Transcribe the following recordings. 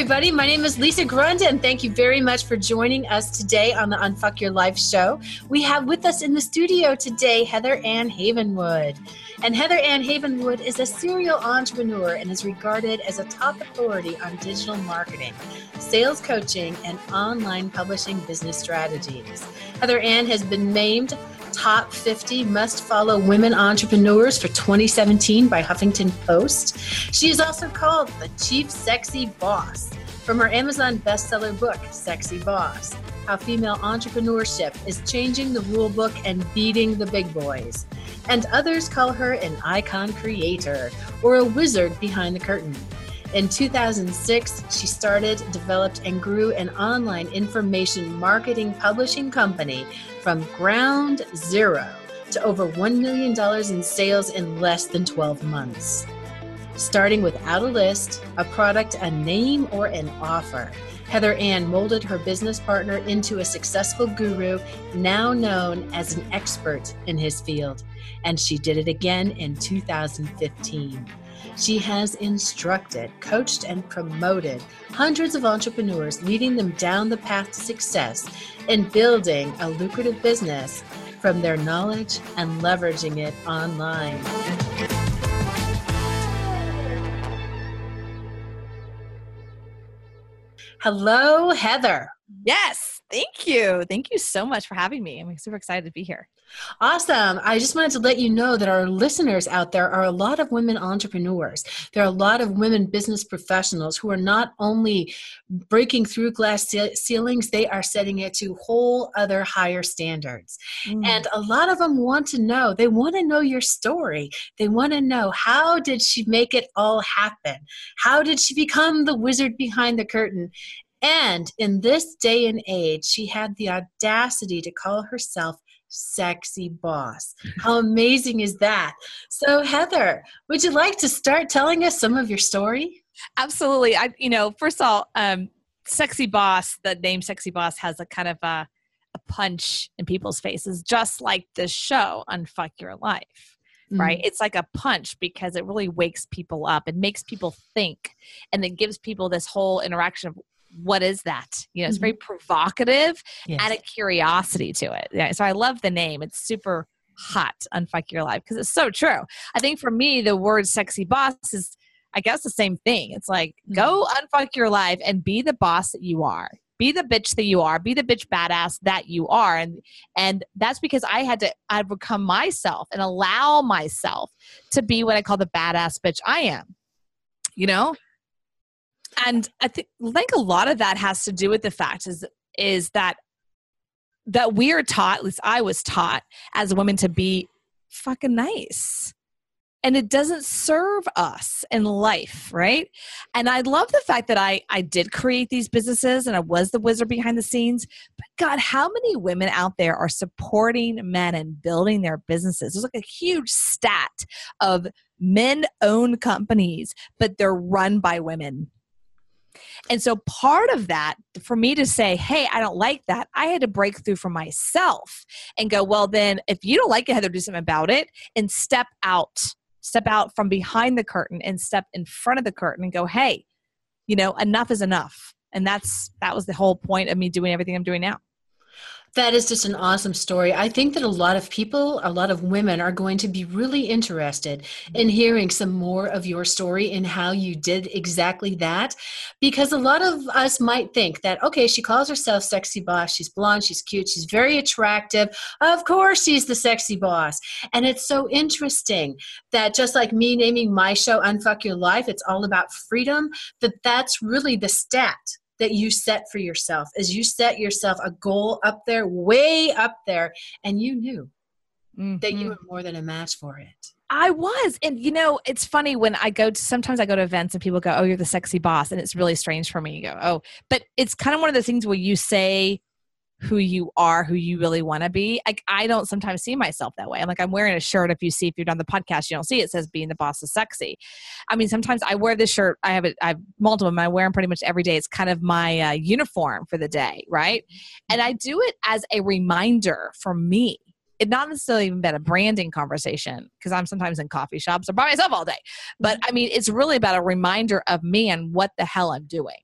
everybody. My name is Lisa Grunda, and thank you very much for joining us today on the Unfuck Your Life show. We have with us in the studio today Heather Ann Havenwood. And Heather Ann Havenwood is a serial entrepreneur and is regarded as a top authority on digital marketing, sales coaching, and online publishing business strategies. Heather Ann has been named top 50 must follow women entrepreneurs for 2017 by Huffington Post. She is also called the Chief Sexy Boss from her Amazon bestseller book, Sexy Boss How Female Entrepreneurship is Changing the Rule Book and Beating the Big Boys. And others call her an icon creator or a wizard behind the curtain. In 2006, she started, developed, and grew an online information marketing publishing company from ground zero to over $1 million in sales in less than 12 months. Starting without a list, a product, a name, or an offer, Heather Ann molded her business partner into a successful guru, now known as an expert in his field. And she did it again in 2015. She has instructed, coached, and promoted hundreds of entrepreneurs, leading them down the path to success in building a lucrative business from their knowledge and leveraging it online. Hello, Heather. Yes, thank you. Thank you so much for having me. I'm super excited to be here. Awesome. I just wanted to let you know that our listeners out there are a lot of women entrepreneurs. There are a lot of women business professionals who are not only breaking through glass ceilings, they are setting it to whole other higher standards. Mm. And a lot of them want to know, they want to know your story. They want to know how did she make it all happen? How did she become the wizard behind the curtain? And in this day and age, she had the audacity to call herself sexy boss. How amazing is that? So, Heather, would you like to start telling us some of your story? Absolutely. I, you know, first of all, um, sexy boss, the name sexy boss has a kind of a, a punch in people's faces, just like the show Unfuck Your Life. Right. Mm-hmm. It's like a punch because it really wakes people up and makes people think and it gives people this whole interaction of what is that? You know, it's mm-hmm. very provocative yes. and a curiosity to it. Yeah, so I love the name. It's super hot, Unfuck Your Life, because it's so true. I think for me, the word sexy boss is, I guess, the same thing. It's like, mm-hmm. go unfuck your life and be the boss that you are. Be the bitch that you are. Be the bitch badass that you are. And and that's because I had to I become myself and allow myself to be what I call the badass bitch I am. You know? And I think like a lot of that has to do with the fact is is that that we are taught, at least I was taught as a woman to be fucking nice. And it doesn't serve us in life, right? And I love the fact that I I did create these businesses and I was the wizard behind the scenes. But God, how many women out there are supporting men and building their businesses? There's like a huge stat of men own companies, but they're run by women and so part of that, for me to say, hey, I don't like that, I had to break through for myself and go, well, then if you don't like it, Heather, do something about it and step out, step out from behind the curtain and step in front of the curtain and go, hey, you know, enough is enough. And that's that was the whole point of me doing everything I'm doing now. That is just an awesome story. I think that a lot of people, a lot of women are going to be really interested in hearing some more of your story and how you did exactly that. Because a lot of us might think that, okay, she calls herself sexy boss. She's blonde, she's cute, she's very attractive. Of course, she's the sexy boss. And it's so interesting that just like me naming my show Unfuck Your Life, it's all about freedom, that that's really the stat that you set for yourself as you set yourself a goal up there way up there and you knew mm-hmm. that you mm-hmm. were more than a match for it I was. And you know, it's funny when I go to sometimes I go to events and people go, Oh, you're the sexy boss. And it's really strange for me. You go, Oh, but it's kind of one of those things where you say who you are, who you really want to be. Like I don't sometimes see myself that way. I'm like I'm wearing a shirt. If you see, if you're on the podcast, you don't see it, says being the boss is sexy. I mean, sometimes I wear this shirt. I have it. I have multiple. Them. I wear them pretty much every day. It's kind of my uh, uniform for the day, right? And I do it as a reminder for me it not necessarily even been a branding conversation because I'm sometimes in coffee shops or by myself all day. But I mean, it's really about a reminder of me and what the hell I'm doing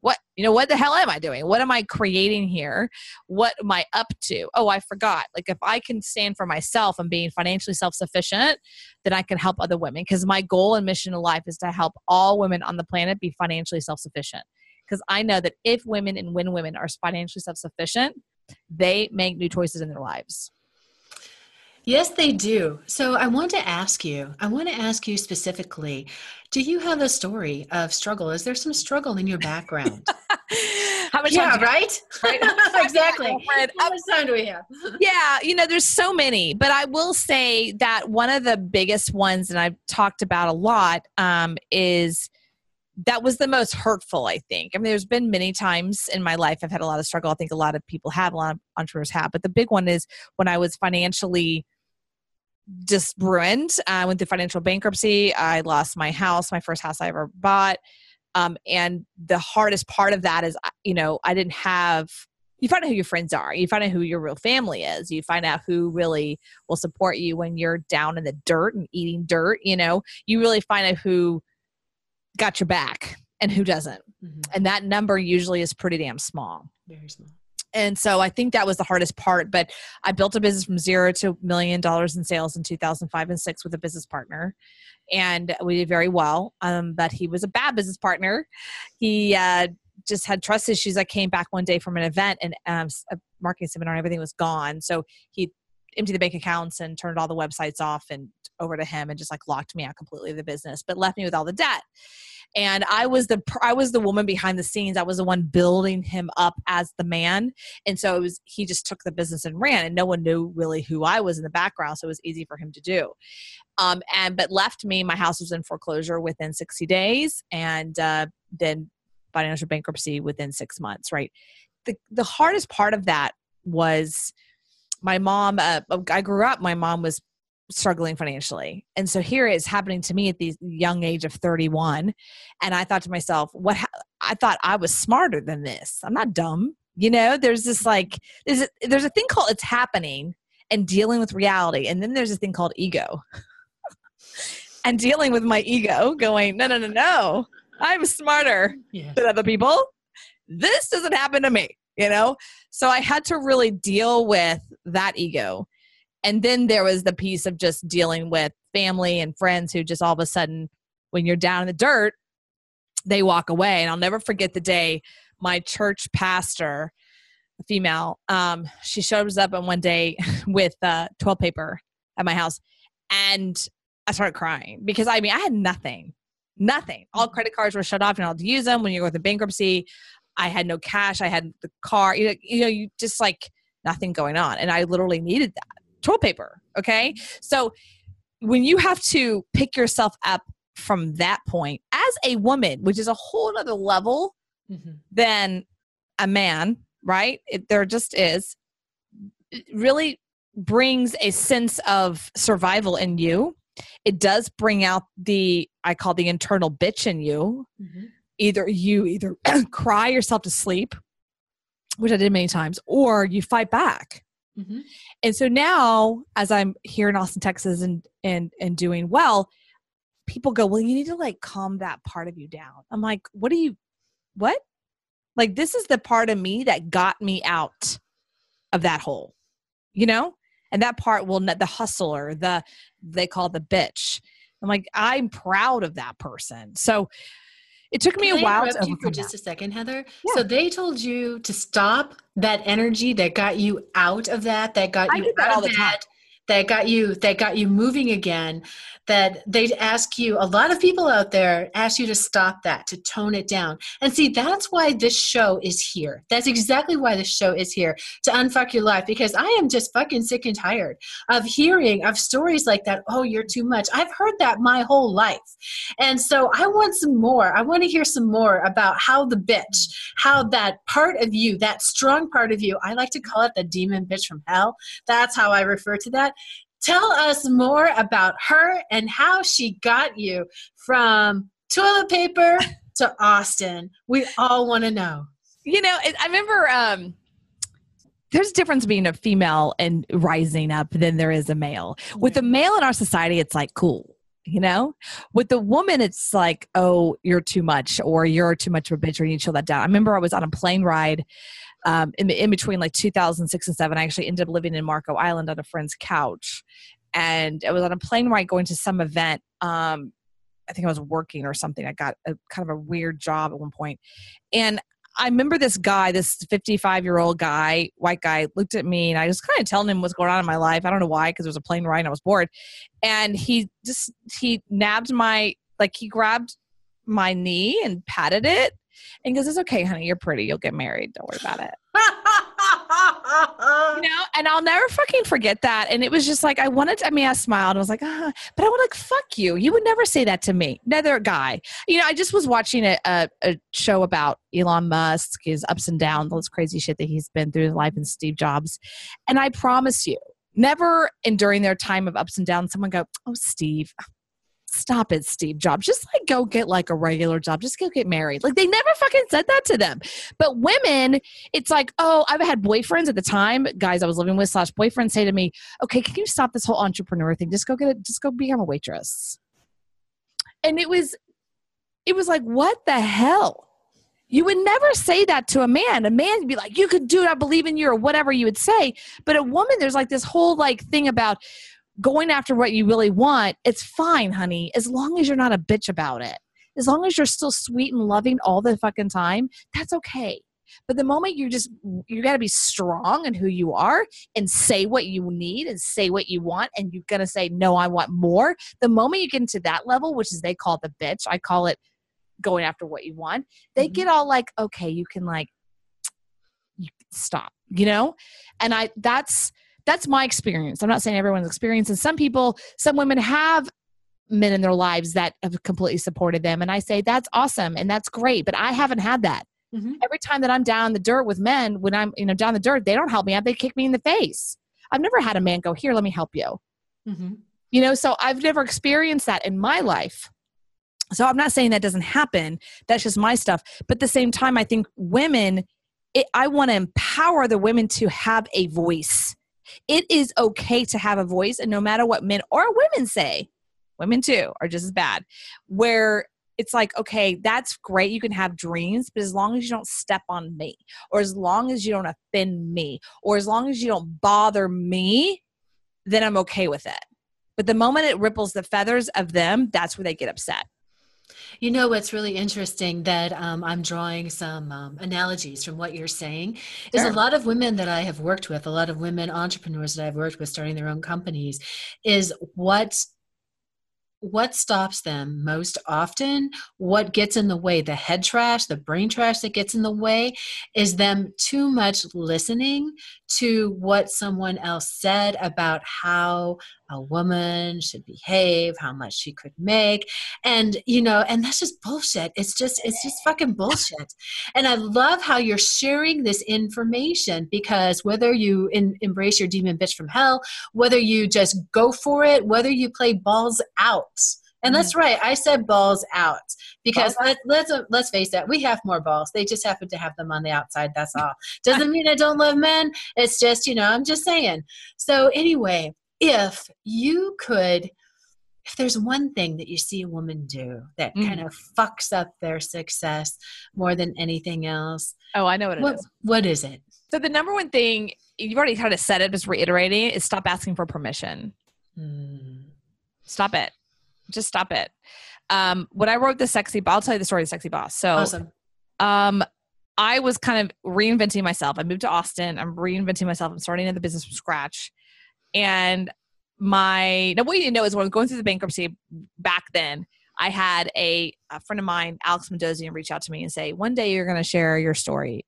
what you know what the hell am i doing? What am i creating here? What am i up to? Oh i forgot. Like if i can stand for myself and being financially self-sufficient then i can help other women because my goal and mission in life is to help all women on the planet be financially self-sufficient. Because i know that if women and when women are financially self-sufficient they make new choices in their lives Yes, they do. So I want to ask you, I want to ask you specifically, do you have a story of struggle? Is there some struggle in your background? How much yeah, time? right? right? exactly. How much time do we have? yeah, you know, there's so many, but I will say that one of the biggest ones, and I've talked about a lot, um, is that was the most hurtful, I think. I mean, there's been many times in my life I've had a lot of struggle. I think a lot of people have, a lot of entrepreneurs have, but the big one is when I was financially just ruined. I went through financial bankruptcy. I lost my house, my first house I ever bought. Um, and the hardest part of that is, you know, I didn't have, you find out who your friends are. You find out who your real family is. You find out who really will support you when you're down in the dirt and eating dirt. You know, you really find out who got your back and who doesn't. Mm-hmm. And that number usually is pretty damn small. Very small and so i think that was the hardest part but i built a business from zero to million dollars in sales in 2005 and 6 with a business partner and we did very well um, but he was a bad business partner. He uh, just had trust issues i came back one day from an event and um, a marketing seminar and everything was gone. So he emptied the bank accounts and turned all the websites off and over to him and just like locked me out completely of the business but left me with all the debt. And i was the i was the woman behind the scenes. I was the one building him up as the man. And so it was he just took the business and ran and no one knew really who i was in the background so it was easy for him to do. Um, and but left me my house was in foreclosure within 60 days and uh, then financial bankruptcy within six months right? The, the hardest part of that was my mom uh, i grew up my mom was struggling financially. And so here it's happening to me at the young age of 31. And I thought to myself, what ha- I thought I was smarter than this. I'm not dumb. You know, there's this like there's a, there's a thing called it's happening and dealing with reality. And then there's a thing called ego. and dealing with my ego going, no, no, no, no. I'm smarter yeah. than other people. This doesn't happen to me, you know? So I had to really deal with that ego and then there was the piece of just dealing with family and friends who just all of a sudden when you're down in the dirt they walk away and i'll never forget the day my church pastor a female um, she shows up on one day with uh, toilet paper at my house and i started crying because i mean i had nothing nothing all mm-hmm. credit cards were shut off and i'll use them when you go through bankruptcy i had no cash i had the car you know, you know you just like nothing going on and i literally needed that toilet paper. Okay. So when you have to pick yourself up from that point as a woman, which is a whole other level mm-hmm. than a man, right? It, there just is, it really brings a sense of survival in you. It does bring out the, I call the internal bitch in you. Mm-hmm. Either you either cry yourself to sleep, which I did many times, or you fight back. Mm-hmm. And so now, as I'm here in Austin, Texas, and and and doing well, people go, "Well, you need to like calm that part of you down." I'm like, "What do you? What? Like this is the part of me that got me out of that hole, you know." And that part will the hustler, the they call the bitch. I'm like, I'm proud of that person. So it took me Can a while to you for just a second, Heather. Yeah. So they told you to stop that energy that got you out of that, that got you out of that, that got you that got you moving again that they'd ask you a lot of people out there ask you to stop that to tone it down. And see that's why this show is here. That's exactly why this show is here to unfuck your life because i am just fucking sick and tired of hearing of stories like that oh you're too much. I've heard that my whole life. And so i want some more. I want to hear some more about how the bitch how that part of you that strong part of you i like to call it the demon bitch from hell. That's how i refer to that Tell us more about her and how she got you from toilet paper to Austin. We all want to know. You know, I remember um, there's a difference being a female and rising up than there is a male. With a male in our society, it's like cool. you know? With the woman, it's like, oh, you're too much, or you're too much of a bitch, or you need to chill that down. I remember I was on a plane ride um, in, in between like 2006 and 7. I actually ended up living in Marco Island on a friend's couch. And I was on a plane ride going to some event. Um, I think I was working or something. I got a kind of a weird job at one point. And I remember this guy, this 55 year old guy, white guy, looked at me and I was kind of telling him what's going on in my life. I don't know why, because it was a plane ride and I was bored. And he just, he nabbed my, like, he grabbed my knee and patted it and goes, It's okay, honey, you're pretty. You'll get married. Don't worry about it. you know, and I'll never fucking forget that. And it was just like I wanted. To, I mean, I smiled. I was like, ah, but I was like, fuck you. You would never say that to me. Another guy. You know, I just was watching a, a, a show about Elon Musk, his ups and downs, all this crazy shit that he's been through in life, and Steve Jobs. And I promise you, never and during their time of ups and downs, someone go, "Oh, Steve, stop it, Steve Jobs. Just like go get like a regular job. Just go get married. Like they never fucking said that to them. But women, it's like, oh, I've had boyfriends at the time, guys I was living with slash boyfriends say to me, okay, can you stop this whole entrepreneur thing? Just go get it. Just go become a waitress. And it was, it was like, what the hell? You would never say that to a man. A man would be like, you could do it. I believe in you or whatever you would say. But a woman, there's like this whole like thing about, going after what you really want, it's fine, honey, as long as you're not a bitch about it. As long as you're still sweet and loving all the fucking time, that's okay. But the moment you just you got to be strong in who you are and say what you need and say what you want and you're going to say no, I want more. The moment you get into that level, which is they call the bitch, I call it going after what you want. They mm-hmm. get all like, "Okay, you can like stop." You know? And I that's that's my experience. I'm not saying everyone's experience. And some people, some women have men in their lives that have completely supported them. And I say, that's awesome and that's great. But I haven't had that. Mm-hmm. Every time that I'm down the dirt with men, when I'm, you know, down the dirt, they don't help me out. They kick me in the face. I've never had a man go, here, let me help you. Mm-hmm. You know, so I've never experienced that in my life. So I'm not saying that doesn't happen. That's just my stuff. But at the same time, I think women, it, I want to empower the women to have a voice it is okay to have a voice, and no matter what men or women say, women too are just as bad, where it's like, okay, that's great. You can have dreams, but as long as you don't step on me, or as long as you don't offend me, or as long as you don't bother me, then I'm okay with it. But the moment it ripples the feathers of them, that's where they get upset. You know what's really interesting that um, I'm drawing some um, analogies from what you're saying is a lot of women that I have worked with, a lot of women entrepreneurs that I've worked with starting their own companies, is what what stops them most often what gets in the way the head trash the brain trash that gets in the way is them too much listening to what someone else said about how a woman should behave how much she could make and you know and that's just bullshit it's just it's just fucking bullshit and i love how you're sharing this information because whether you in, embrace your demon bitch from hell whether you just go for it whether you play balls out and that's mm-hmm. right. I said balls out because balls let, let's let's face it, we have more balls. They just happen to have them on the outside. That's all. Doesn't mean I don't love men. It's just you know I'm just saying. So anyway, if you could if there's one thing that you see a woman do that mm. kind of fucks up their success more than anything else oh i know what it what, is. what is it? So the number one thing you've already kind of said it just reiterating it, is stop asking for permission. Mm. stop it. Just stop it. Um when i wrote the sexy i'll tell you the story of the sexy boss. So awesome. um i was kind of reinventing myself. I moved to austin. I'm reinventing myself. I'm starting in the business from scratch and my now what you didn't know is when I was going through the bankruptcy back then, I had a, a friend of mine, Alex Mendoza, reach out to me and say, "One day you're going to share your story,"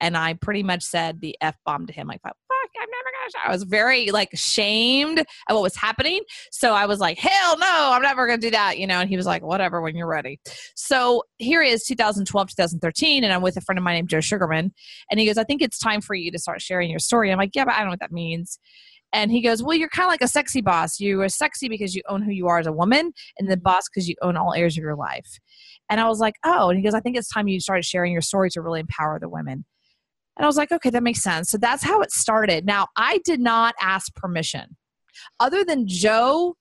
and I pretty much said the f bomb to him, like, "Fuck, I'm never going to share." I was very like ashamed of what was happening, so I was like, "Hell no, I'm never going to do that," you know. And he was like, "Whatever, when you're ready." So here is 2012, 2013, and I'm with a friend of mine named Joe Sugarman, and he goes, "I think it's time for you to start sharing your story." I'm like, "Yeah, but I don't know what that means." And he goes, Well, you're kind of like a sexy boss. You are sexy because you own who you are as a woman, and the boss because you own all areas of your life. And I was like, Oh, and he goes, I think it's time you started sharing your story to really empower the women. And I was like, Okay, that makes sense. So that's how it started. Now, I did not ask permission. Other than Joe,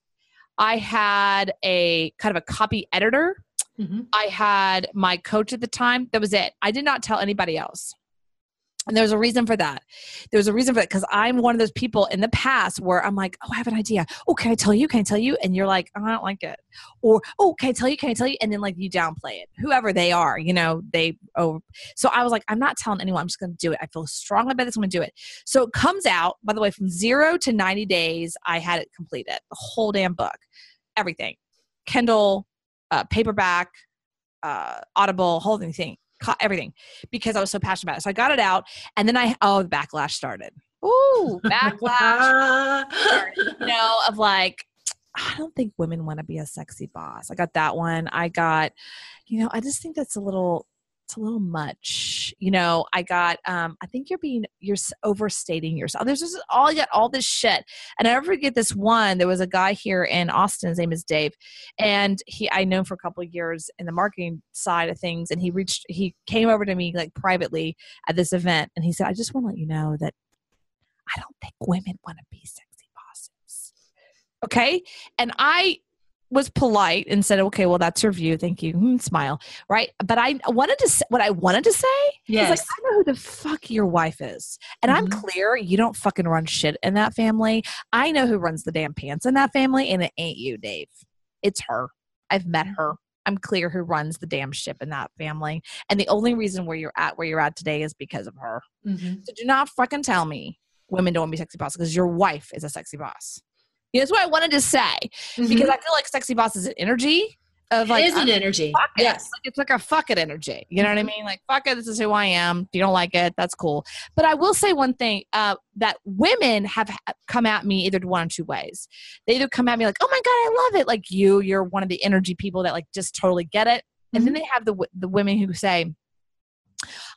I had a kind of a copy editor. Mm-hmm. I had my coach at the time. That was it. I did not tell anybody else. And there's a reason for that. There's a reason for that because I'm one of those people in the past where I'm like, oh, I have an idea. Oh, can I tell you? Can I tell you? And you're like, oh, I don't like it. Or, oh, can I tell you? Can I tell you? And then like you downplay it. Whoever they are, you know, they, oh. So I was like, I'm not telling anyone. I'm just going to do it. I feel strongly about this. I'm going to do it. So it comes out, by the way, from zero to 90 days, I had it completed, the whole damn book, everything. Kindle, uh, paperback, uh, Audible, whole thing everything because I was so passionate about it. So I got it out, and then I oh the backlash started. Ooh, backlash. you know, of like I don't think women want to be a sexy boss. I got that one. I got, you know, I just think that's a little it's a little much. You know, I got um I think you're being you're overstating yourself. There's just all you got all this shit. And I never forget this one. There was a guy here in Austin, his name is Dave. And he I know him for a couple of years in the marketing side of things. And he reached he came over to me like privately at this event and he said, I just want to let you know that I don't think women want to be sexy bosses. Okay. And I was polite and said, "Okay, well, that's your view. Thank you." Mm, smile, right? But I wanted to say what I wanted to say. Yes, like I know who the fuck your wife is, and mm-hmm. I'm clear you don't fucking run shit in that family. I know who runs the damn pants in that family, and it ain't you, Dave. It's her. I've met her. I'm clear who runs the damn ship in that family, and the only reason where you're at where you're at today is because of her. Mm-hmm. So do not fucking tell me women don't want to be sexy boss because your wife is a sexy boss. That's what I wanted to say mm-hmm. because I feel like sexy boss is an energy of like it is an energy. Yes, it's like a fuck it energy. You know mm-hmm. what I mm-hmm. mean? Like fuck it, this is who I am. If you don't like it, that's cool. But I will say one thing uh, that women have come at me either one or two ways. They either come at me like, "Oh my god, I love it," like you, you're one of the energy people that like just totally get it, mm-hmm. and then mm-hmm. they have the the women who say,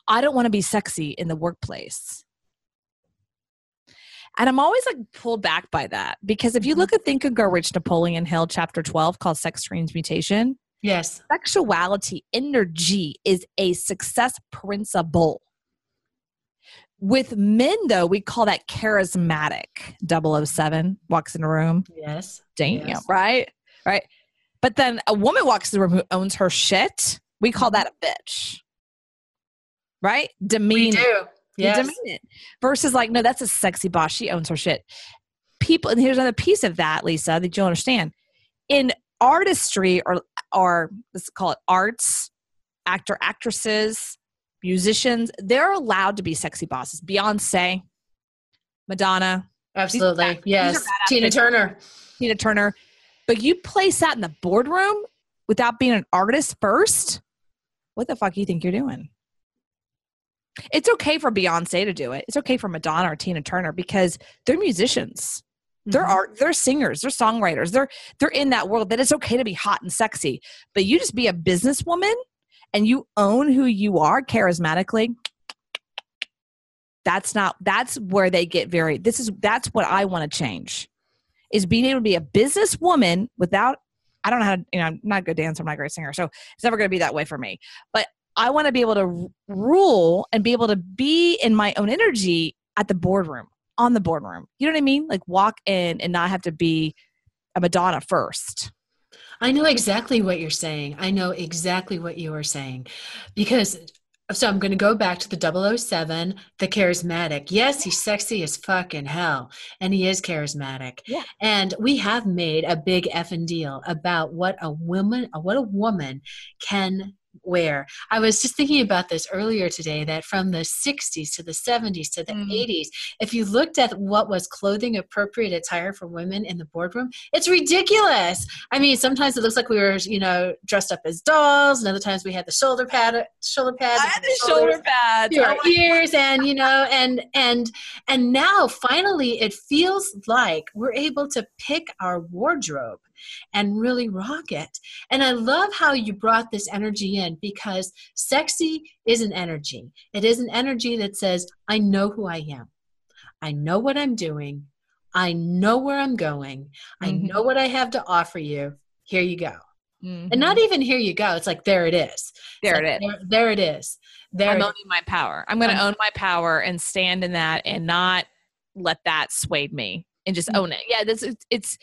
"I don't want to be sexy in the workplace." And I'm always like pulled back by that because if you mm-hmm. look at Think and Grow Rich Napoleon Hill, chapter 12, called Sex Transmutation, yes, sexuality, energy is a success principle. With men, though, we call that charismatic. 007 walks in a room. Yes. Damn, yes. right? Right. But then a woman walks in the room who owns her shit. We call mm-hmm. that a bitch. Right? Demean. Yes. it. Versus like, no, that's a sexy boss. She owns her shit. People, and here's another piece of that, Lisa, that you'll understand. In artistry or or let's call it arts, actor, actresses, musicians, they're allowed to be sexy bosses. Beyonce, Madonna. Absolutely. yes. Tina Turner. Tina Turner. But you place that in the boardroom without being an artist first, what the fuck do you think you're doing? It's okay for Beyonce to do it. It's okay for Madonna or Tina Turner because they're musicians. They're mm-hmm. art, they're singers, they're songwriters. They're they're in that world that it's okay to be hot and sexy. But you just be a businesswoman and you own who you are charismatically. That's not that's where they get very this is that's what I want to change. Is being able to be a businesswoman without I don't know how to, you know, I'm not a good dancer, I'm not a great singer. So it's never going to be that way for me. But I want to be able to rule and be able to be in my own energy at the boardroom, on the boardroom. You know what I mean? Like walk in and not have to be a Madonna first. I know exactly what you're saying. I know exactly what you are saying because so I'm going to go back to the 007, the charismatic. Yes, he's sexy as fucking hell, and he is charismatic. Yeah. And we have made a big effing deal about what a woman, what a woman can wear. I was just thinking about this earlier today that from the 60s to the 70s to the mm. 80s, if you looked at what was clothing appropriate attire for women in the boardroom, it's ridiculous. I mean, sometimes it looks like we were, you know, dressed up as dolls, and other times we had the shoulder pad, shoulder pads, I had the shoulder pads, your oh ears, and you know, and and and now finally, it feels like we're able to pick our wardrobe and really rock it. And I love how you brought this energy in because sexy is an energy. It is an energy that says, I know who I am, I know what I'm doing, I know where I'm going, mm-hmm. I know what I have to offer you. Here you go. Mm-hmm. And not even here you go. It's like there it is. There like, it is. There, there, it is. There I'm owning my power. I'm going to own my power and stand in that and not let that sway me and just mm-hmm. own it. Yeah, this it's, it's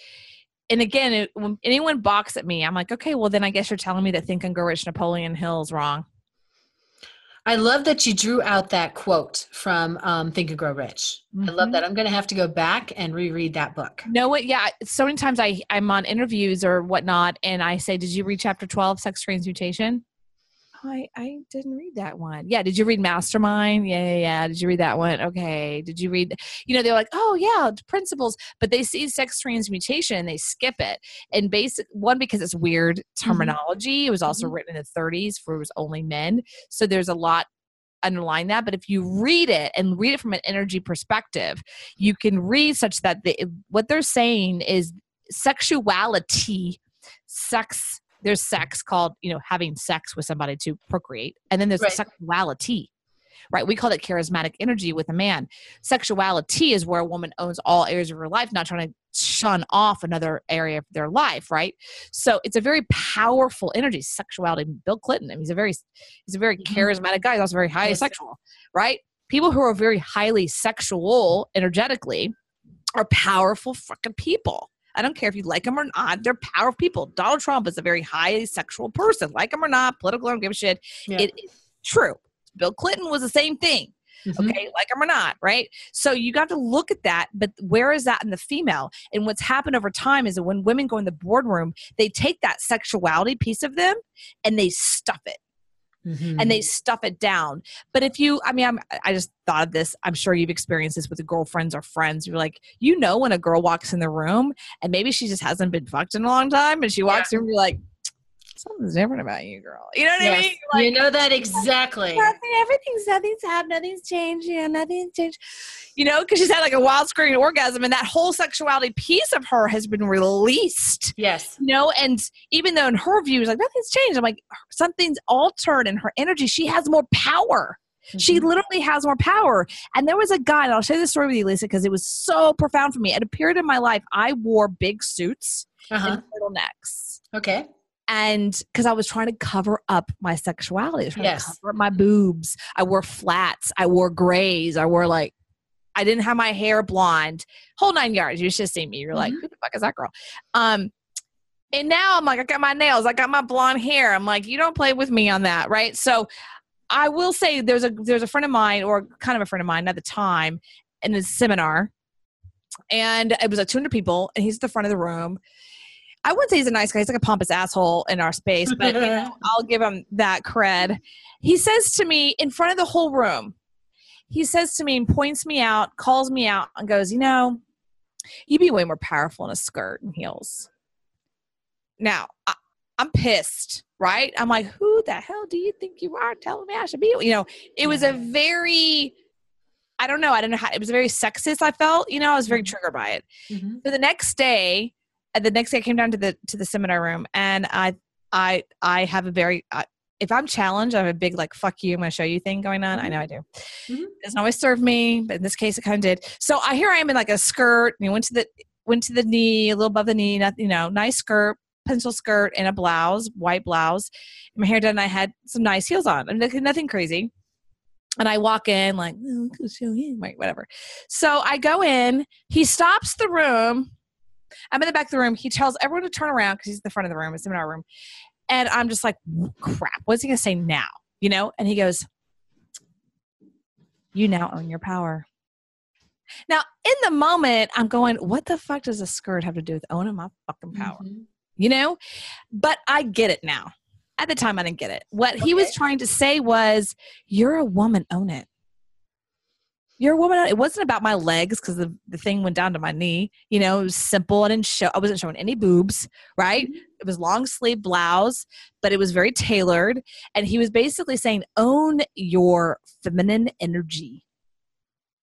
and again, it, when anyone balks at me, I'm like, okay, well then I guess you're telling me that Think and Grow Rich Napoleon Hill is wrong. I love that you drew out that quote from um, Think and Grow Rich. Mm-hmm. I love mm-hmm. that. I'm going to have to go back and reread that book. No, what? Yeah. So many times I, I'm on interviews or whatnot, and I say, Did you read chapter 12, Sex Transmutation? I, I didn't read that one. Yeah. Did you read Mastermind? Yeah, yeah, yeah. Did you read that one? Okay. Did you read, you know, they're like, oh, yeah, principles, but they see sex transmutation and they skip it. And basic one, because it's weird mm-hmm. terminology. Mm-hmm. It was also mm-hmm. written in the 30s for it was only men. So there's a lot underlying that but if you read it and read it from an energy perspective you can read such that the, what they're saying is sexuality sex there's sex called you know having sex with somebody to procreate and then there's right. sexuality right we call it charismatic energy with a man sexuality is where a woman owns all areas of her life not trying to shun off another area of their life right so it's a very powerful energy sexuality bill clinton I mean, he's a very he's a very mm-hmm. charismatic guy he's also very highly yes. sexual right people who are very highly sexual energetically are powerful fucking people I don't care if you like them or not. They're powerful people. Donald Trump is a very highly sexual person. Like him or not, political, I don't give a shit. Yeah. It is true. Bill Clinton was the same thing. Mm-hmm. Okay, like him or not, right? So you got to look at that, but where is that in the female? And what's happened over time is that when women go in the boardroom, they take that sexuality piece of them and they stuff it. Mm-hmm. and they stuff it down. But if you, I mean, I'm, I just thought of this. I'm sure you've experienced this with girlfriends or friends. You're like, you know, when a girl walks in the room and maybe she just hasn't been fucked in a long time and she walks yeah. in, you're like, something's different about you, girl. You know what yes. I mean? Like, you know that exactly. Nothing, everything's nothing's happened, nothing's changed. Yeah, nothing's changed. You know, because she's had like a wild screaming orgasm, and that whole sexuality piece of her has been released. Yes. You know, and even though in her view, it's like nothing's changed, I'm like something's altered in her energy. She has more power. Mm-hmm. She literally has more power. And there was a guy, and I'll share this story with you, Lisa, because it was so profound for me. At a period in my life, I wore big suits uh-huh. and turtlenecks. Okay and because I was trying to cover up my sexuality, I was yes. to cover up my boobs. I wore flats, I wore grays, I wore like I didn't have my hair blonde, whole nine yards. You should see me. You're mm-hmm. like, who the fuck is that girl? Um, and now I'm like, I got my nails, I got my blonde hair. I'm like, you don't play with me on that, right? So I will say there's a there's a friend of mine, or kind of a friend of mine at the time, in a seminar, and it was like 200 people, and he's at the front of the room, I wouldn't say he's a nice guy. He's like a pompous asshole in our space, but you know, I'll give him that cred. He says to me in front of the whole room, he says to me and points me out, calls me out, and goes, You know, you'd be way more powerful in a skirt and heels. Now, I, I'm pissed, right? I'm like, Who the hell do you think you are telling me I should be? You know, it was a very, I don't know, I don't know how, it was a very sexist, I felt, you know, I was very mm-hmm. triggered by it. Mm-hmm. So the next day, the next day I came down to the to the seminar room and I I I have a very uh, if I'm challenged, I have a big like "fuck you," I'm to show you thing going on. Mm-hmm. I know I do. Mm-hmm. Doesn't always serve me, but in this case, it kind of did. So I here I am in like a skirt. And went to the went to the knee, a little above the knee. Not, you know, nice skirt, pencil skirt, and a blouse, white blouse. My hair done. And I had some nice heels on. and nothing crazy. And I walk in like, oh, whatever. So I go in. He stops the room I'm in the back of the room. He tells everyone to turn around because he's the front of the room, it's seminar room. And I'm just like, crap, what's he going to say now? You know? And he goes, You now own your power. Now, in the moment, I'm going, What the fuck does a skirt have to do with owning my fucking power? Mm-hmm. You know? But I get it now. At the time, I didn't get it. What okay. he was trying to say was, You're a woman, own it you're a woman. It wasn't about my legs because the, the thing went down to my knee. You know, it was simple. I didn't show, I wasn't showing any boobs, right? Mm-hmm. It was long sleeve blouse, but it was very tailored. And he was basically saying, own your feminine energy,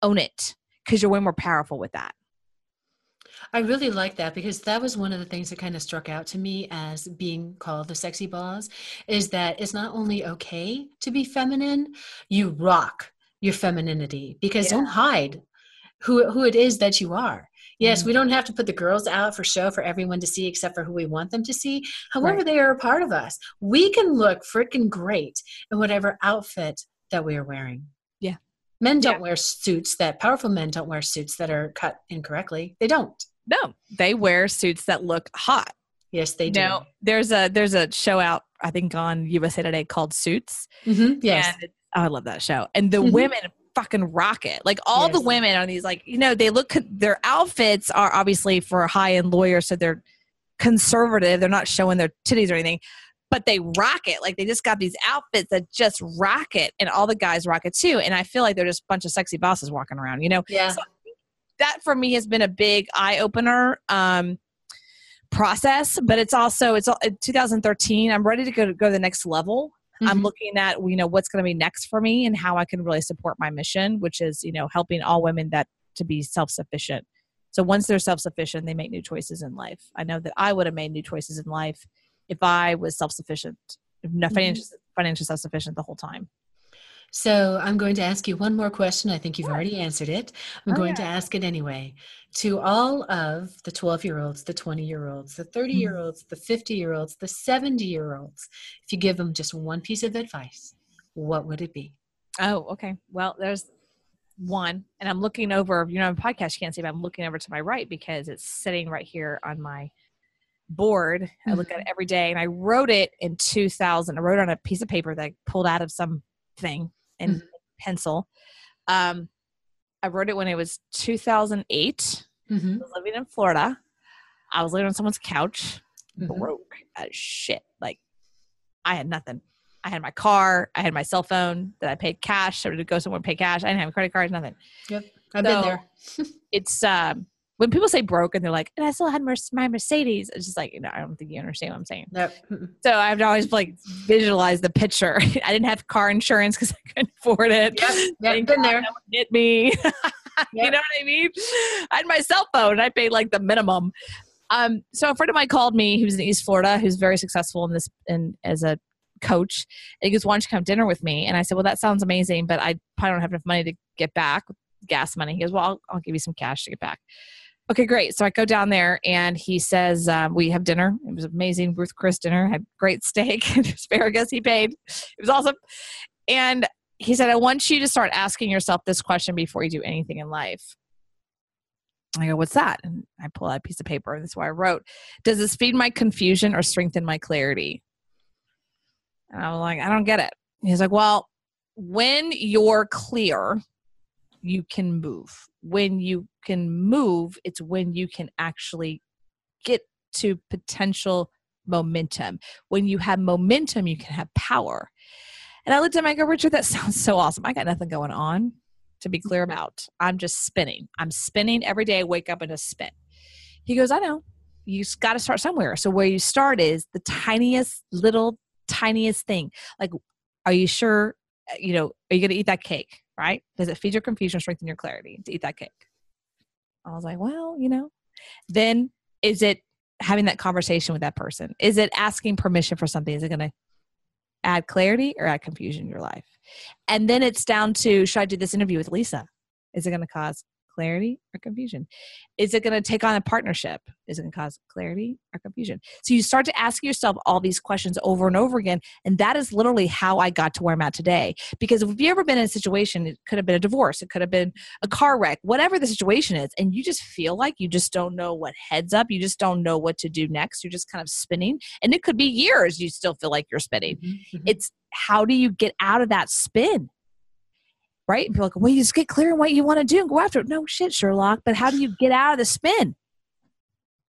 own it because you're way more powerful with that. I really like that because that was one of the things that kind of struck out to me as being called the sexy boss is that it's not only okay to be feminine, you rock your femininity because yeah. don't hide who who it is that you are. Yes, mm-hmm. we don't have to put the girls out for show for everyone to see except for who we want them to see. However, right. they are a part of us. We can look freaking great in whatever outfit that we are wearing. Yeah. Men don't yeah. wear suits that powerful men don't wear suits that are cut incorrectly. They don't. No, they wear suits that look hot. Yes, they do. No, there's a there's a show out I think on USA Today called Suits. Mm-hmm. Yes, and, I love that show. And the Mhm. women fucking rock it. Like all the women on these, like you know, they look their outfits are obviously for high end lawyers, so they're conservative. They're not showing their titties or anything. But they rock it. Like they just got these outfits that just rock it, and all the guys rock it too. And I feel like they're just a bunch of sexy bosses walking around. You know, yeah. so that for me has been a big eye opener um, process. But it's also it's all- 2013. I'm ready to go to go to the next level. I'm Mhm. looking at you know what's going to be next for me and how I can really support my mission, which is you know helping all women that to be self sufficient. So once they're self sufficient, they make new choices in life. I know that I would have made new choices in life if I was self sufficient, Mm-hmm. financial financial self sufficient the whole time. So I'm going to ask you one more question. I think you've already answered it. I'm Oh, going to ask it anyway. To all of the 12 year olds, the 20 year olds, the mm-hmm. 30 year olds, the 50 year olds, the 70 year olds, if you give them just one piece of advice, what would it be? Oh, okay. Well, there's one, and I'm looking over. You know, on podcast you can't see, but I'm looking over to my right because it's sitting right here on my board. I look at mm-hmm. it every day, and I wrote it in 2000. I wrote it on a piece of paper that I pulled out of some in Mhm. pencil. Um, I wrote it when it was 2008. Mm-hmm. I was living in Florida. I was living on someone's couch, Mhm. broke as shit. Like I had nothing. I had my car, I had my cell phone that I paid cash. I would go somewhere and pay cash. I didn't have a credit card, nothing. Yep. I've So- been there. It's um when people say broke and they're like, and I still had my Mercedes. It's just like, you know, I don't think you understand what I'm saying. Nope. So I've always like visualized the picture. I didn't have car insurance because I couldn't afford it. Yep. Yep. Been there. hit me. you know what I mean? I had my cell phone. I paid like the minimum. Um, so a friend of mine called me who's in East Florida, who's very successful in this in as a coach. And he goes, Why don't you come have dinner with me? And I said, Well, that sounds amazing, but I probably don't have enough money to get back, gas money. He goes, Well, I'll, I'll give you some cash to get back. Okay, great. So I go down there and he says, um, We have dinner. It was amazing. Ruth Chris dinner. Had great steak and asparagus. He paid. It was awesome. And he said, I want you to start asking yourself this question before you do anything in life. I go, what's that? And I pull out a piece of paper, that's why I wrote, Does this feed my confusion or strengthen my clarity? And I'm like, I don't get it. He's like, Well, when you're clear, you can move. When you can move, it's when you can actually get to potential momentum. When you have momentum, you can have power. And I looked at I go, Richard, that sounds so awesome. I got nothing going on to be clear about. I'm just spinning. I'm spinning every day. I wake up and just spin. He goes, I know. You got to start somewhere. So where you start is the tiniest little tiniest thing. Like, are you sure? uh, You know, are you going to eat that cake? Right? Does it feed your confusion, strengthen your clarity to eat that cake? I was like, well, you know. Then is it having that conversation with that person? Is it asking permission for something? Is it going to add clarity or add confusion in your life? And then it's down to should I do this interview with Lisa? Is it going to cause clarity or confusion? Is it going to take on a partnership? Is it going to cause clarity or confusion? So you start to ask yourself all these questions over and over again. And that is literally how I got to where I'm at today. Because if you ever been in a situation, it could have been a divorce, it could have been a car wreck, whatever the situation is, and you just feel like you just don't know what heads up, you just don't know what to do next. You're just kind of spinning. And it could be years you still feel like you're spinning Mhm. Mhm. it's how do you get out of that spin right? And be like well you just get clear on what you want to do and go after it. No shit sherlock but how do you get out of the spin?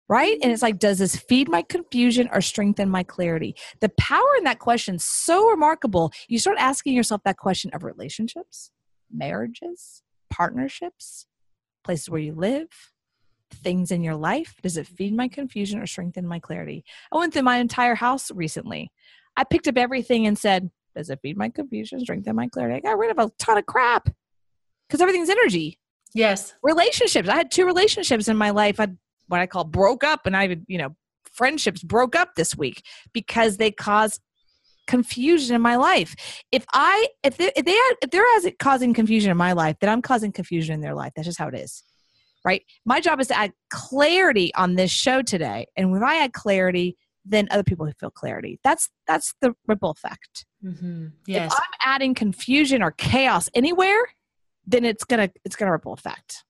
Right? And it's like does this feed my confusion or strengthen my clarity? The power in that question is so remarkable. You start asking yourself that question of relationships marriages partnerships places where you live things in your life. Does it feed my confusion or strengthen my clarity? I went through my entire house recently. I picked up everything and said, Does it feed my confusion, strengthen my clarity? I got rid of a ton of crap because everything's energy. Yes. Relationships. I had two relationships in my life. I what I call broke up, and I you know, friendships broke up this week because they caused confusion in my life. If I if they if they if they're as causing confusion in my life, then I'm causing confusion in their life. That's just how it is. Right? My job is to add clarity on this show today. And when I add clarity, then other people who feel clarity. That's that's the ripple effect. hmm If I'm adding confusion or chaos anywhere, then it's gonna it's gonna ripple effect.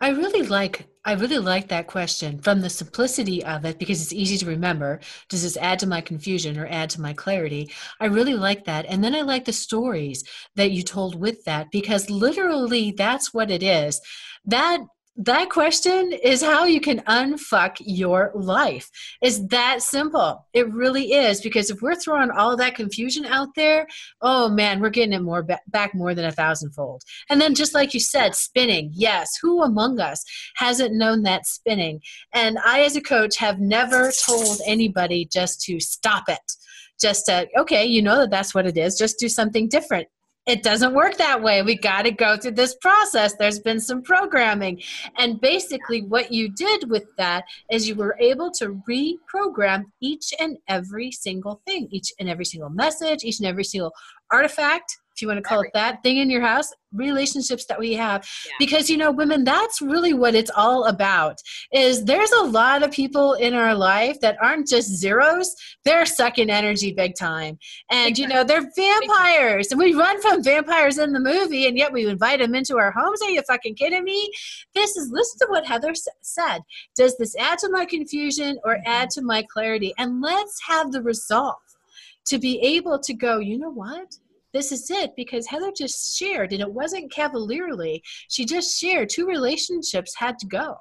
I really like I really like that question from the simplicity of it because it's easy to remember. Does this add to my confusion or add to my clarity? I really like that. And then I like the stories that you told with that because literally that's what it is. That that question is how you can unfuck your life. It's that simple. It really is because if we're throwing all that confusion out there, oh man, we're getting it more back more than a thousandfold. And then just like you said, spinning. Yes, who among us hasn't known that spinning? And I as a coach have never told anybody just to stop it just to okay you know that that's what it is just do something different it doesn't work that way. We got to go through this process. There's been some programming. And basically, what you did with that is you were able to reprogram each and every single thing, each and every single message, each and every single artifact if you want to call it that thing in your house relationships that we have. Yeah. because you know women that's really what it's all about is there's a lot of people in our life that aren't just zeros they're sucking energy big time. And you know they're vampires and we run from vampires in the movie and yet we invite them into our homes. Are you fucking kidding me? This is listen to what heather said. Does this add to my confusion or add mm-hmm. to my clarity? And let's have the resolve to be able to go you know what this is it because Heather just shared, and it wasn't cavalierly. She just shared two relationships had to go.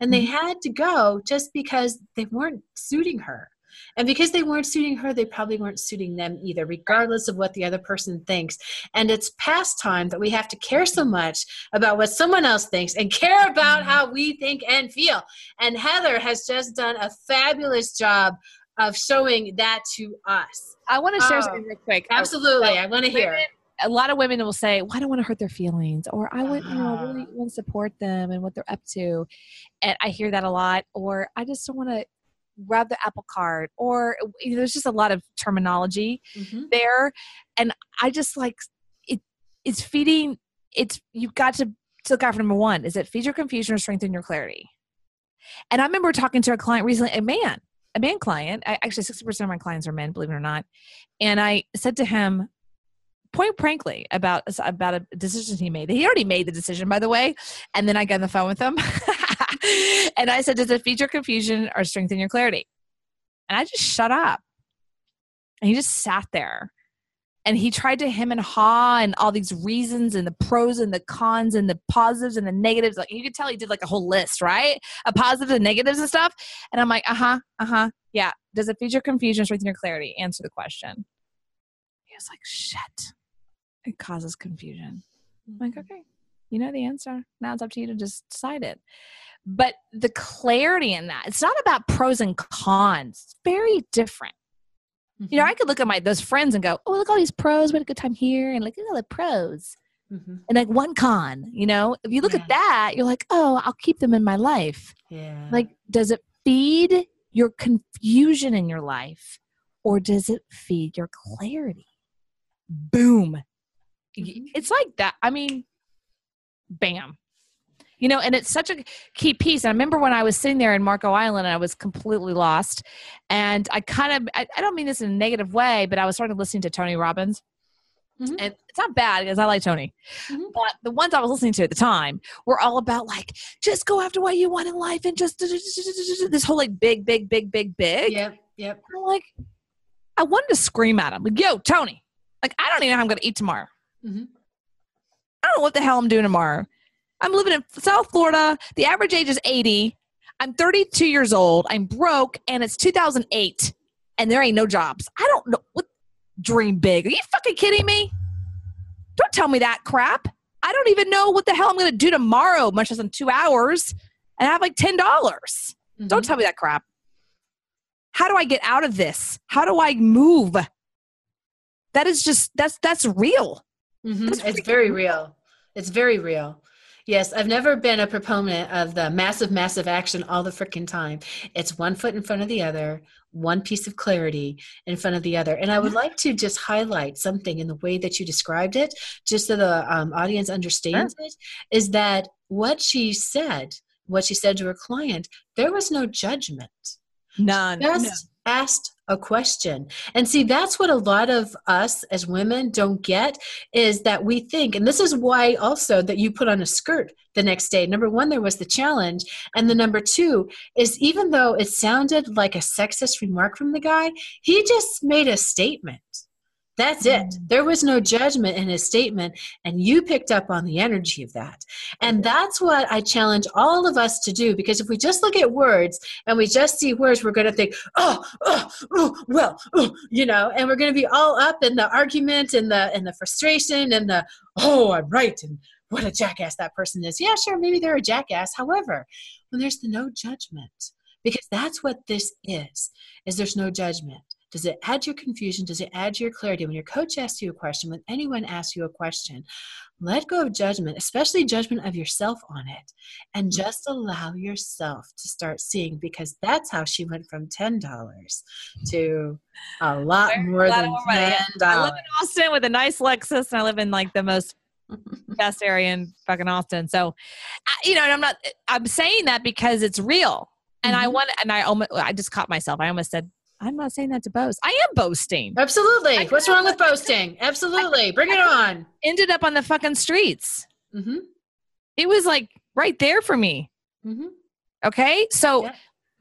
And they mm-hmm. had to go just because they weren't suiting her. And because they weren't suiting her, they probably weren't suiting them either, regardless of what the other person thinks. And it's past time that we have to care so much about what someone else thinks and care about mm-hmm. how we think and feel. And Heather has just done a fabulous job of showing that to us. I want to share oh, something real quick. Absolutely, I want to hear. a lot of women will say, "Well, I don't want to hurt their feelings," or "I want, you know, really ah. want to support them and what they're up to," and I hear that a lot. Or I just don't want to rub the apple cart, or you know, there's just a lot of terminology mm-hmm. there, and I just like it. It's feeding. It's you've got to to look out for number one. Is it feed your confusion or strengthen your clarity? And I remember talking to a client recently, a man, a man client. I, actually, 60% of my clients are men, believe it or not. And I said to him, point frankly about about a decision he made. He already made the decision, by the way. And then I got on the phone with him, and I said, "Does it feed your confusion or strengthen your clarity?" And I just shut up, and he just sat there, and he tried to him and ha and all these reasons and the pros and the cons and the positives and the negatives. Like you could tell he did like a whole list, right? A positives and negatives and stuff. And I'm like, uh huh, uh huh, yeah. Does it feature confusion, strengthen your clarity? Answer the question. He was like, shit, it causes confusion. I'm like, okay, you know the answer. Now it's up to you to just decide it. But the clarity in that, it's not about pros and cons. It's very different. Mm-hmm. You know, I could look at my those friends and go, "Oh, look all these pros. We had a good time here, and look at all the pros." Mm-hmm. And like one con, you know, if you look yeah. at that, you're like, "Oh, I'll keep them in my life." Yeah. Like, does it feed your confusion in your life, or does it feed your clarity? Boom. Mm-hmm. It's like that. I mean, bam you know and it's such a key piece i remember when i was sitting there in marco island and i was completely lost and i kind of i, I don't mean this in a negative way but i was starting listening to tony robbins Mm-hmm. And it's not bad because I like Tony. Mm-hmm. But the ones I was listening to at the time were all about like, just go after what you want in life and just this whole like big, big, big, big, big. Yep. Yep. I'm like, I wanted to scream at him, like, yo, Tony, like, I don't even know how I'm going to eat tomorrow. Mm-hmm. I don't know what the hell I'm doing tomorrow. I'm living in South Florida. The average age is 80. I'm 32 years old. I'm broke, and it's 2008, and there ain't no jobs. I don't know what dream big. Are you fucking kidding me? Don't tell me that crap. I don't even know what the hell I'm going to do tomorrow, much less in two hours, and I have like ten dollars. Mm-hmm. Don't tell me that crap. How do I get out of this? How do I move? That is just that's that's real. Mm-hmm. That's it's very real. It's very real. Yes, I've never been a proponent of the massive, massive action all the freaking time. It's one foot in front of the other, one piece of clarity in front of the other. And I would like to just highlight something in the way that you described it, just so the um, audience understands sure. it, is that what she said, what she said to her client, there was no judgment. None. She just no. asked a question. And see, that's what a lot of us as women don't get is that we think, and this is why also that you put on a skirt the next day. Number one, there was the challenge. And the number two is even though it sounded like a sexist remark from the guy, he just made a statement. That's it. Mm. There was no judgment in his statement, and you picked up on the energy of that. And that's what I challenge all of us to do because if we just look at words and we just see words, we're going to think, oh, oh, oh well, oh, you know, and we're going to be all up in the argument and the and the frustration and the oh, I'm right and what a jackass that person is. Yeah, sure, maybe they're a jackass. However, when there's the no judgment, because that's what this is, is there's no judgment does it add your confusion? Does it add your clarity? When your coach asks you a question, when anyone asks you a question, let go of judgment, especially judgment of yourself on it, and mm-hmm. just allow yourself to start seeing because that's how she went from $10 to a lot more than $10. I live in Austin with a nice Lexus, and I live in like the most best area in fucking Austin. So, you know, and I'm not, I'm saying that because it's real. And mm-hmm. I want, and I almost, I just caught myself. I almost said I'm not saying that to boast. I am boasting. Absolutely. What's wrong with boasting? Absolutely. Bring it on. Ended up on the fucking streets. Mm-hmm. It was like right there for me. Mm-hmm. Okay. So yeah.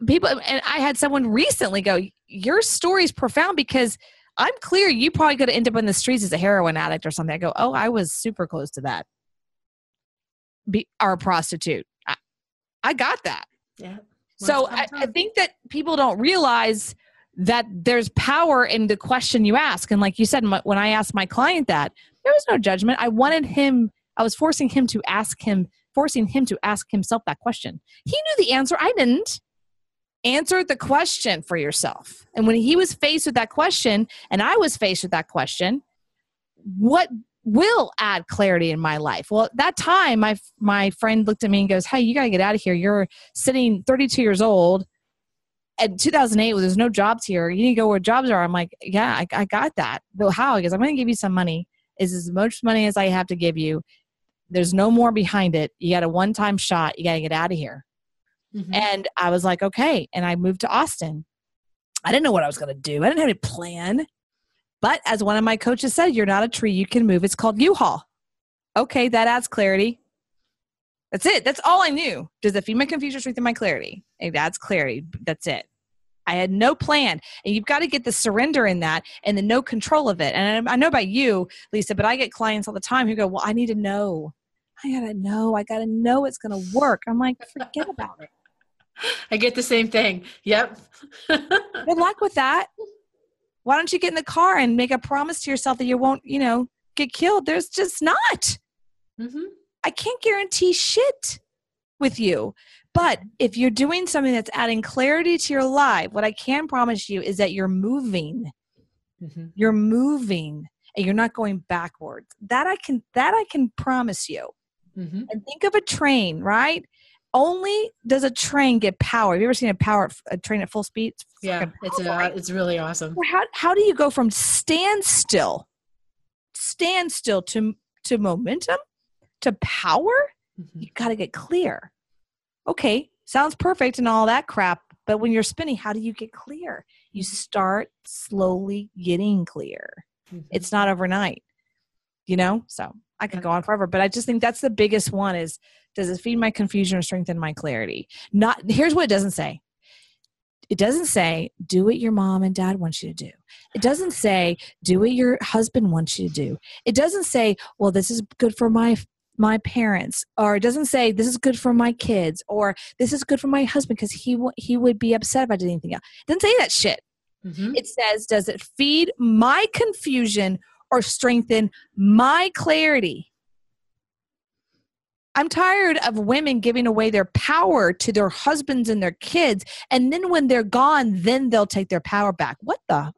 people, and I had someone recently go, Your story is profound because I'm clear you probably could end up in the streets as a heroin addict or something. I go, Oh, I was super close to that. Be, or a prostitute. I, I got that. Yeah. so I, I think that people don't realize that there's power in the question you ask. And like you said, when I asked my client that, there was no judgment. I wanted him, I was forcing him to ask him, forcing him to ask himself that question. He knew the answer, I didn't. Answer the question for yourself. And when he was faced with that question, and I was faced with that question, what will add clarity in my life. Well, at that time, my my friend looked at me and goes, "Hey, you got to get out of here. You're sitting 32 years old in 2008 there's no jobs here. You need to go where jobs are. I'm like yeah i, I got that. But how? Because i'm going to give you some money. Is as much money as i have to give you. There's no more behind it. You got a one-time shot. You got to get out of here. Mm-hmm. and i was like okay. And i moved to austin. I didn't know what i was going to do. I didn't have any plan. But as one of my coaches said you're not a tree. You can move. It's called u-haul. Okay that adds clarity that's it. That's all I knew. Does it feed my confusion, strengthen my clarity? It adds clarity. That's it. I had no plan. And you've got to get the surrender in that and the no control of it. And I know about you, Lisa, but I get clients all the time who go, Well, I need to know. I got to know. I got to know it's going to work. I'm like, Forget about it. I get the same thing. Yep. Good luck with that. Why don't you get in the car and make a promise to yourself that you won't, you know, get killed? There's just not. Mm-hmm. I can't guarantee shit with you. But if you're doing something that's adding clarity to your life, what I can promise you is that you're moving. Mm-hmm. You're moving and you're not going backwards. That I can that I can promise you. Mm-hmm. And think of a train, right? Only does a train get power. Have you ever seen a power a train at full speed? It's yeah, it's a, it's really awesome. How how do you go from standstill, standstill to to momentum? To power, mm-hmm. you got to get clear. Okay, sounds perfect and all that crap. But when you're spinning, how do you get clear? You mm-hmm. start slowly getting clear. Mm-hmm. It's not overnight, you know? So I could go on forever, but I just think that's the biggest one is does it feed my confusion or strengthen my clarity? Not here's what it doesn't say. It doesn't say do what your mom and dad want you to do. It doesn't say do what your husband wants you to do. It doesn't say, well, this is good for my my parents or it doesn't say this is good for my kids or this is good for my husband because he w- he would be upset if I did anything else. It doesn't say that shit. Mm-hmm. It says does it feed my confusion or strengthen my clarity? I'm tired of women giving away their power to their husbands and their kids and then when they're gone then they'll take their power back. What the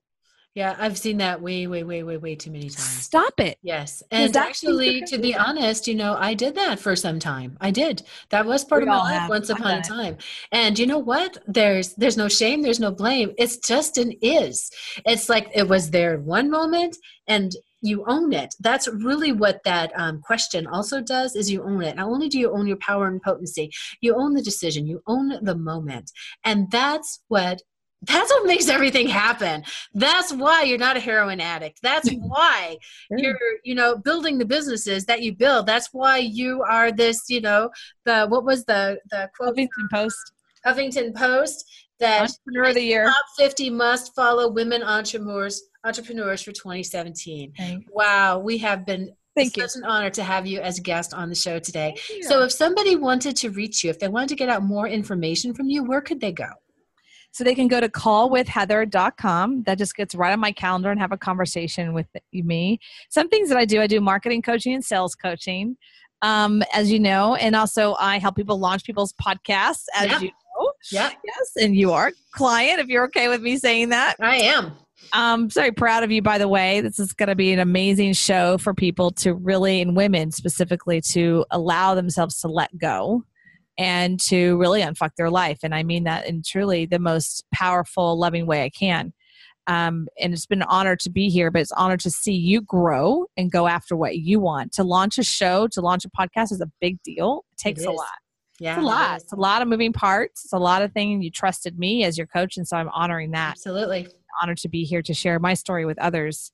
yeah, I've seen that way, way, way, way, way too many times. Stop it. Yes. And actually, to be honest, you know, I did that for some time. I did. That was part we of my life once upon a time. And you know what? There's there's no shame, there's no blame. It's just an is. It's like it was there one moment and you own it. That's really what that um, question also does is you own it. Not only do you own your power and potency, you own the decision, you own the moment. And that's what that's what makes everything happen. That's why you're not a heroin addict. That's why you're you know building the businesses that you build. That's why you are this you know the what was the the quote? Huffington Post. Huffington Post that entrepreneur of the year. top 50 must follow women entrepreneurs entrepreneurs for 2017 wow we have been Thank it's you. such an honor to have you as a guest on the show today. So, if somebody wanted to reach you, if they wanted to get out more information from you, where could they go? So they can go to callwithheather.com. That just gets right on my calendar and have a conversation with me. Some things that I do, I do marketing coaching and sales coaching, um, as you know, and also I help people launch people's podcasts, as Yep. you know. Yeah, Yes, and you are client, if you're okay with me saying that. I am. I'm very proud of you, by the way. This is going to be an amazing show for people to really, and women specifically, to allow themselves to let go and to really unfuck their life. And I mean that in truly the most powerful, loving way I can. Um, and it's been an honor to be here, but it's an honor to see you grow and go after what you want. To launch a show, to launch a podcast is a big deal. It takes a lot. Yeah, It's a lot. It's a lot of moving parts. It's a lot of things. You trusted me as your coach, and so I'm honoring that Absolutely. honored to be here to share my story with others.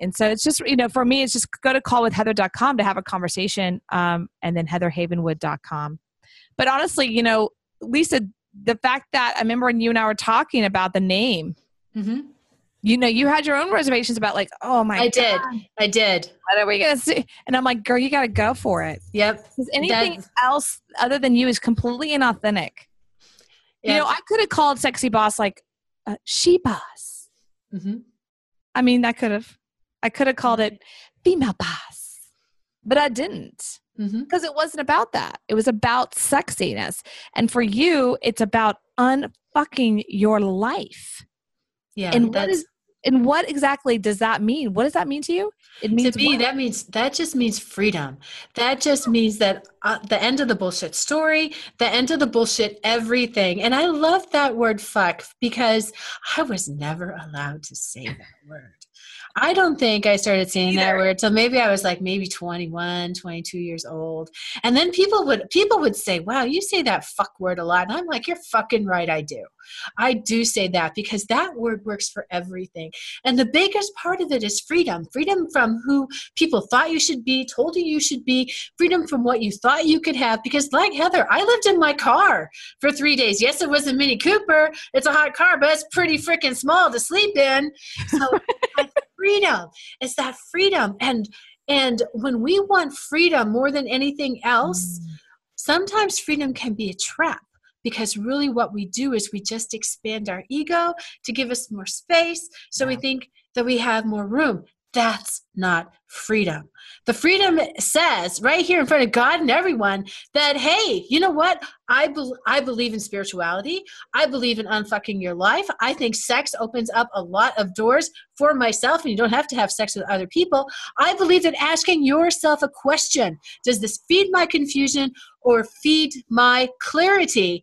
And so it's just, you know, for me, it's just go to callwithheather.com to have a conversation um, and then heatherhavenwood.com. But honestly, you know, Lisa, the fact that I remember when you and I were talking about the name, hmm you know, you had your own reservations about like, oh my I did. God, I did. what are we going to see? And I'm like, girl, you got to go for it. Yep. Because anything That's- else other than you is completely inauthentic. You know, I could have called Sexy Boss like uh, She Boss. hmm I mean, I could have. I could have called it female boss, but I didn't hmm because it wasn't about that. It was about sexiness. And for you, it's about unfucking your life. Yeah. and what is and what exactly does that mean? What does that mean to you? It means to me what? that means that just means freedom that just means that uh, the end of the bullshit story the end of the bullshit everything and i love that word fuck because i was never allowed to say that word i don't think i started saying that word till maybe i was like maybe 21 22 years old and then people would people would say wow you say that fuck word a lot and i'm like you're fucking right i do i do say that because that word works for everything and the biggest part of it is freedom freedom from who people thought you should be, told you you should be, freedom from what you thought you could have. Because, like Heather, I lived in my car for three days. Yes, it was a Mini Cooper. It's a hot car, but it's pretty freaking small to sleep in. So, freedom. It's that freedom. And and when we want freedom more than anything else, Mm. sometimes freedom can be a trap because really what we do is we just expand our ego to give us more space so we think that we have more room that's not freedom. The freedom says right here in front of god and everyone that hey you know what? I, bel I believe in spirituality. I believe in unfucking your life. I think sex opens up a lot of doors for myself and you don't have to have sex with other people. I believe that asking yourself a question. Does this feed my confusion or feed my clarity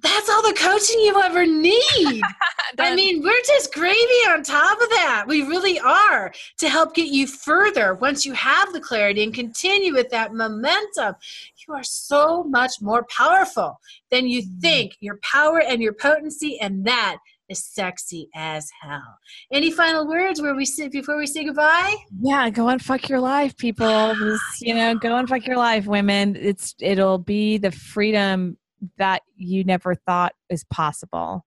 that's all the coaching you ever need. I mean, we're just gravy on top of that. We really are to help get you further once you have the clarity and continue with that momentum. You are so much more powerful than you mm-hmm. think. Your power and your potency, and that is sexy as hell. Any final words where we sit before we say goodbye? yeah, go and fuck your life, people. Just, you know, go and fuck your life, women. It's it'll be the freedom that you never thought is possible.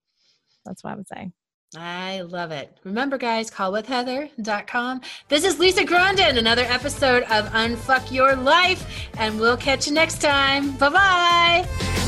That's what I would say. I love it. Remember, guys, callwithheather.com. This is Lisa Grandin, another episode of Unfuck Your Life, and we'll catch you next time. Bye bye.